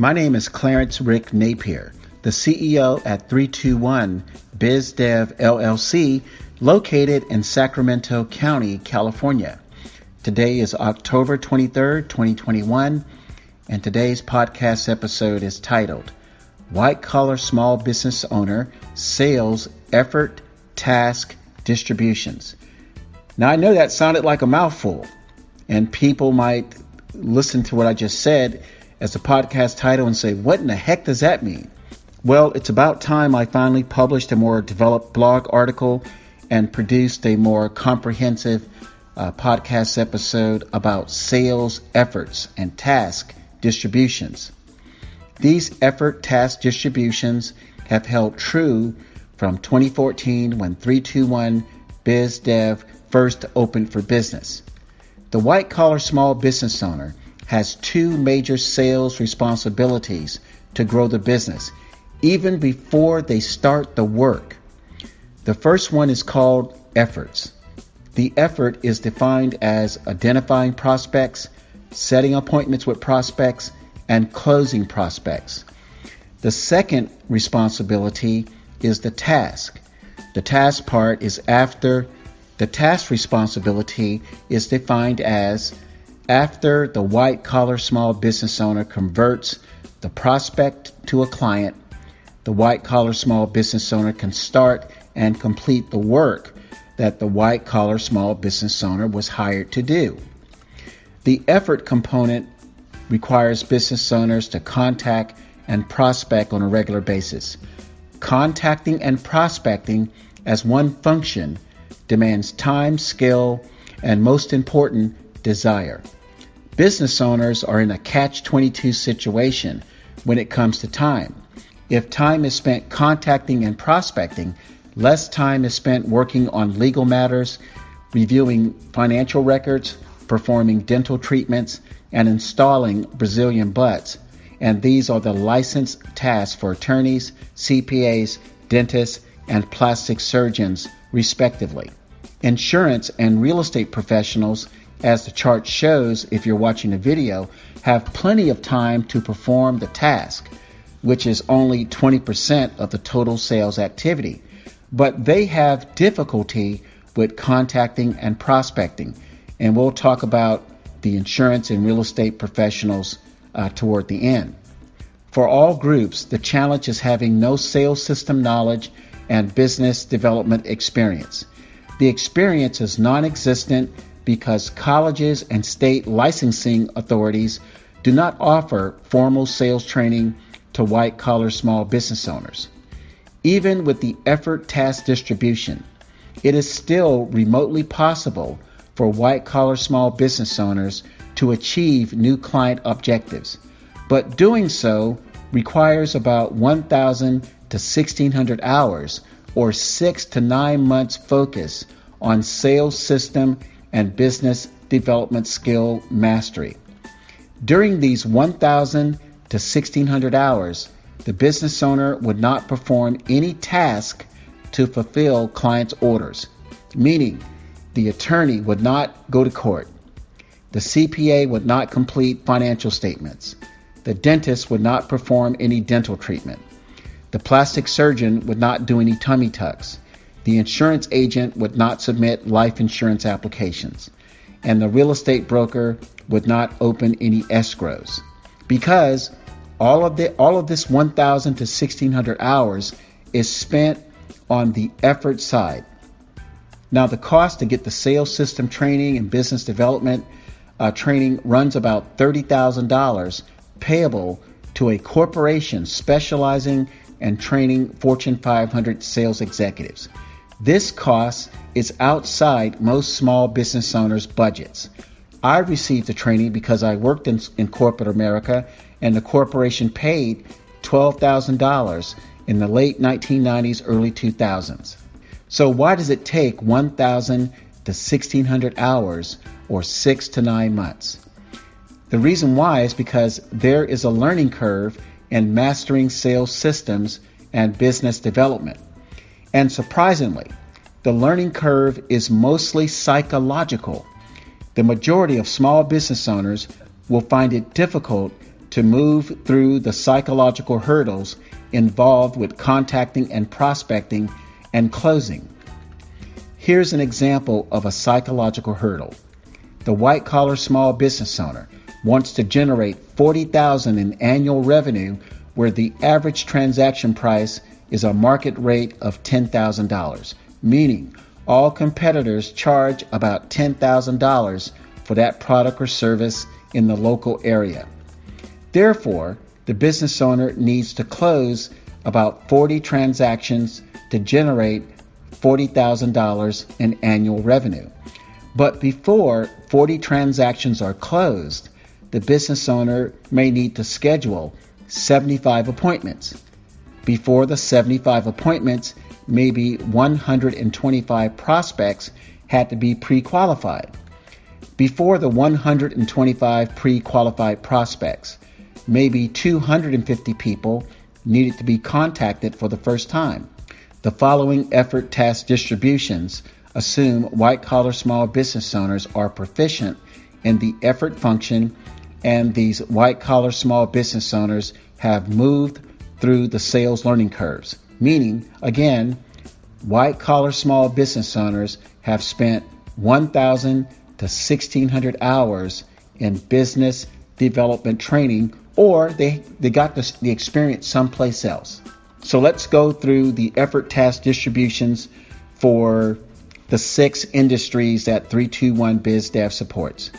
My name is Clarence Rick Napier, the CEO at 321 BizDev LLC, located in Sacramento County, California. Today is October 23rd, 2021, and today's podcast episode is titled White Collar Small Business Owner Sales Effort Task Distributions. Now, I know that sounded like a mouthful, and people might listen to what I just said as the podcast title and say, What in the heck does that mean? Well, it's about time I finally published a more developed blog article and produced a more comprehensive uh, podcast episode about sales efforts and task distributions. These effort task distributions have held true from 2014 when 321 BizDev first opened for business. The white collar small business owner has two major sales responsibilities to grow the business, even before they start the work. The first one is called efforts. The effort is defined as identifying prospects, setting appointments with prospects, and closing prospects. The second responsibility is the task. The task part is after the task responsibility is defined as after the white collar small business owner converts the prospect to a client, the white collar small business owner can start and complete the work that the white collar small business owner was hired to do. The effort component requires business owners to contact and prospect on a regular basis. Contacting and prospecting as one function demands time, skill, and most important, desire. Business owners are in a catch 22 situation when it comes to time. If time is spent contacting and prospecting, less time is spent working on legal matters, reviewing financial records, performing dental treatments, and installing Brazilian butts. And these are the licensed tasks for attorneys, CPAs, dentists, and plastic surgeons, respectively. Insurance and real estate professionals as the chart shows if you're watching the video, have plenty of time to perform the task, which is only 20% of the total sales activity. But they have difficulty with contacting and prospecting. And we'll talk about the insurance and real estate professionals uh, toward the end. For all groups, the challenge is having no sales system knowledge and business development experience. The experience is non existent because colleges and state licensing authorities do not offer formal sales training to white collar small business owners. Even with the effort task distribution, it is still remotely possible for white collar small business owners to achieve new client objectives, but doing so requires about 1,000 to 1,600 hours or six to nine months focus on sales system and business development skill mastery. During these 1,000 to 1,600 hours, the business owner would not perform any task to fulfill clients' orders, meaning the attorney would not go to court, the CPA would not complete financial statements, the dentist would not perform any dental treatment, the plastic surgeon would not do any tummy tucks, the insurance agent would not submit life insurance applications, and the real estate broker would not open any escrows because all of the all of this 1000 to 1600 hours is spent on the effort side. Now the cost to get the sales system training and business development uh, training runs about $30,000 payable to a corporation specializing and training Fortune 500 sales executives. This cost is outside most small business owners' budgets. I received the training because I worked in, in corporate America and the corporation paid $12,000 in the late 1990s, early 2000s. So, why does it take 1,000 to 1,600 hours or six to nine months? The reason why is because there is a learning curve in mastering sales systems and business development. And surprisingly, the learning curve is mostly psychological. The majority of small business owners will find it difficult to move through the psychological hurdles involved with contacting and prospecting and closing. Here's an example of a psychological hurdle. The white collar small business owner wants to generate 40,000 in annual revenue where the average transaction price is a market rate of $10,000, meaning all competitors charge about $10,000 for that product or service in the local area. Therefore, the business owner needs to close about 40 transactions to generate $40,000 in annual revenue. But before 40 transactions are closed, the business owner may need to schedule 75 appointments. Before the 75 appointments, maybe 125 prospects had to be pre qualified. Before the 125 pre qualified prospects, maybe 250 people needed to be contacted for the first time. The following effort task distributions assume white collar small business owners are proficient in the effort function and these white collar small business owners have moved through the sales learning curves. Meaning, again, white collar small business owners have spent 1,000 to 1,600 hours in business development training or they, they got the, the experience someplace else. So let's go through the effort task distributions for the six industries that 321 BizDev supports.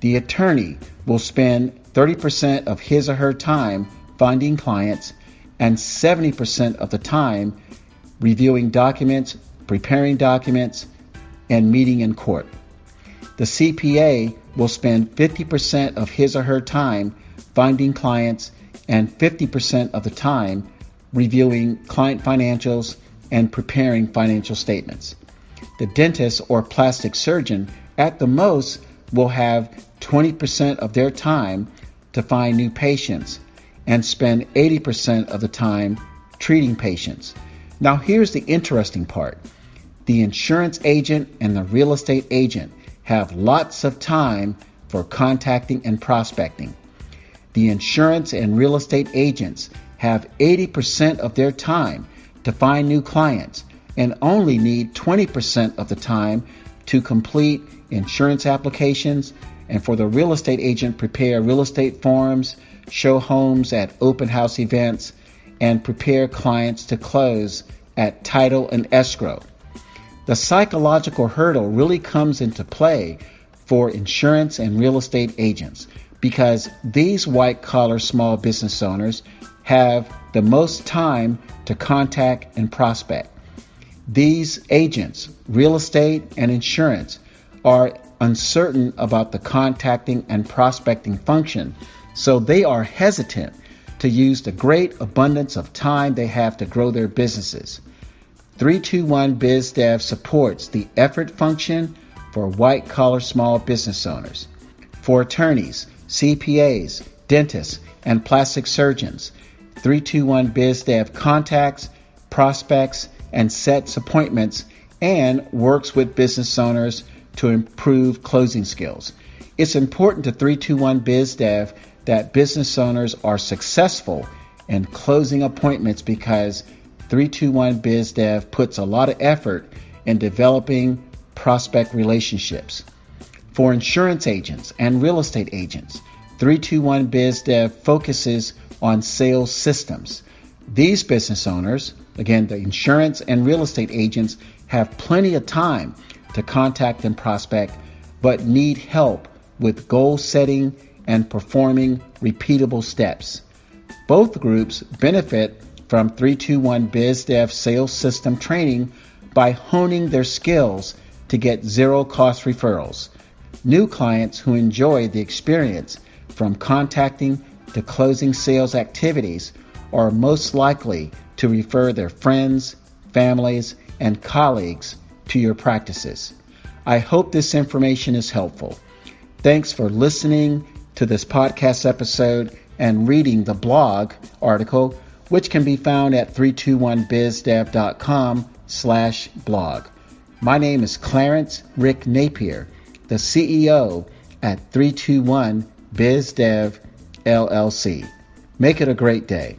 The attorney will spend 30% of his or her time finding clients and 70% of the time reviewing documents, preparing documents, and meeting in court. The CPA will spend 50% of his or her time finding clients and 50% of the time reviewing client financials and preparing financial statements. The dentist or plastic surgeon, at the most, will have 20% of their time to find new patients and spend 80% of the time treating patients. Now, here's the interesting part the insurance agent and the real estate agent have lots of time for contacting and prospecting. The insurance and real estate agents have 80% of their time to find new clients and only need 20% of the time to complete insurance applications and for the real estate agent prepare real estate forms, show homes at open house events, and prepare clients to close at title and escrow. The psychological hurdle really comes into play for insurance and real estate agents because these white collar small business owners have the most time to contact and prospect. These agents, real estate and insurance, are uncertain about the contacting and prospecting function, so they are hesitant to use the great abundance of time they have to grow their businesses. 321 BizDev supports the effort function for white collar small business owners. For attorneys, CPAs, dentists, and plastic surgeons, 321 BizDev contacts, prospects, and sets appointments and works with business owners to improve closing skills. It's important to 321 BizDev that business owners are successful in closing appointments because 321 BizDev puts a lot of effort in developing prospect relationships. For insurance agents and real estate agents, 321 BizDev focuses on sales systems. These business owners, again, the insurance and real estate agents, have plenty of time to contact and prospect, but need help with goal setting and performing repeatable steps. Both groups benefit from 321 BizDev sales system training by honing their skills to get zero cost referrals. New clients who enjoy the experience from contacting to closing sales activities are most likely to refer their friends, families, and colleagues to your practices. I hope this information is helpful. Thanks for listening to this podcast episode and reading the blog article, which can be found at 321bizdev.com slash blog. My name is Clarence Rick Napier, the CEO at 321 BizDev LLC. Make it a great day.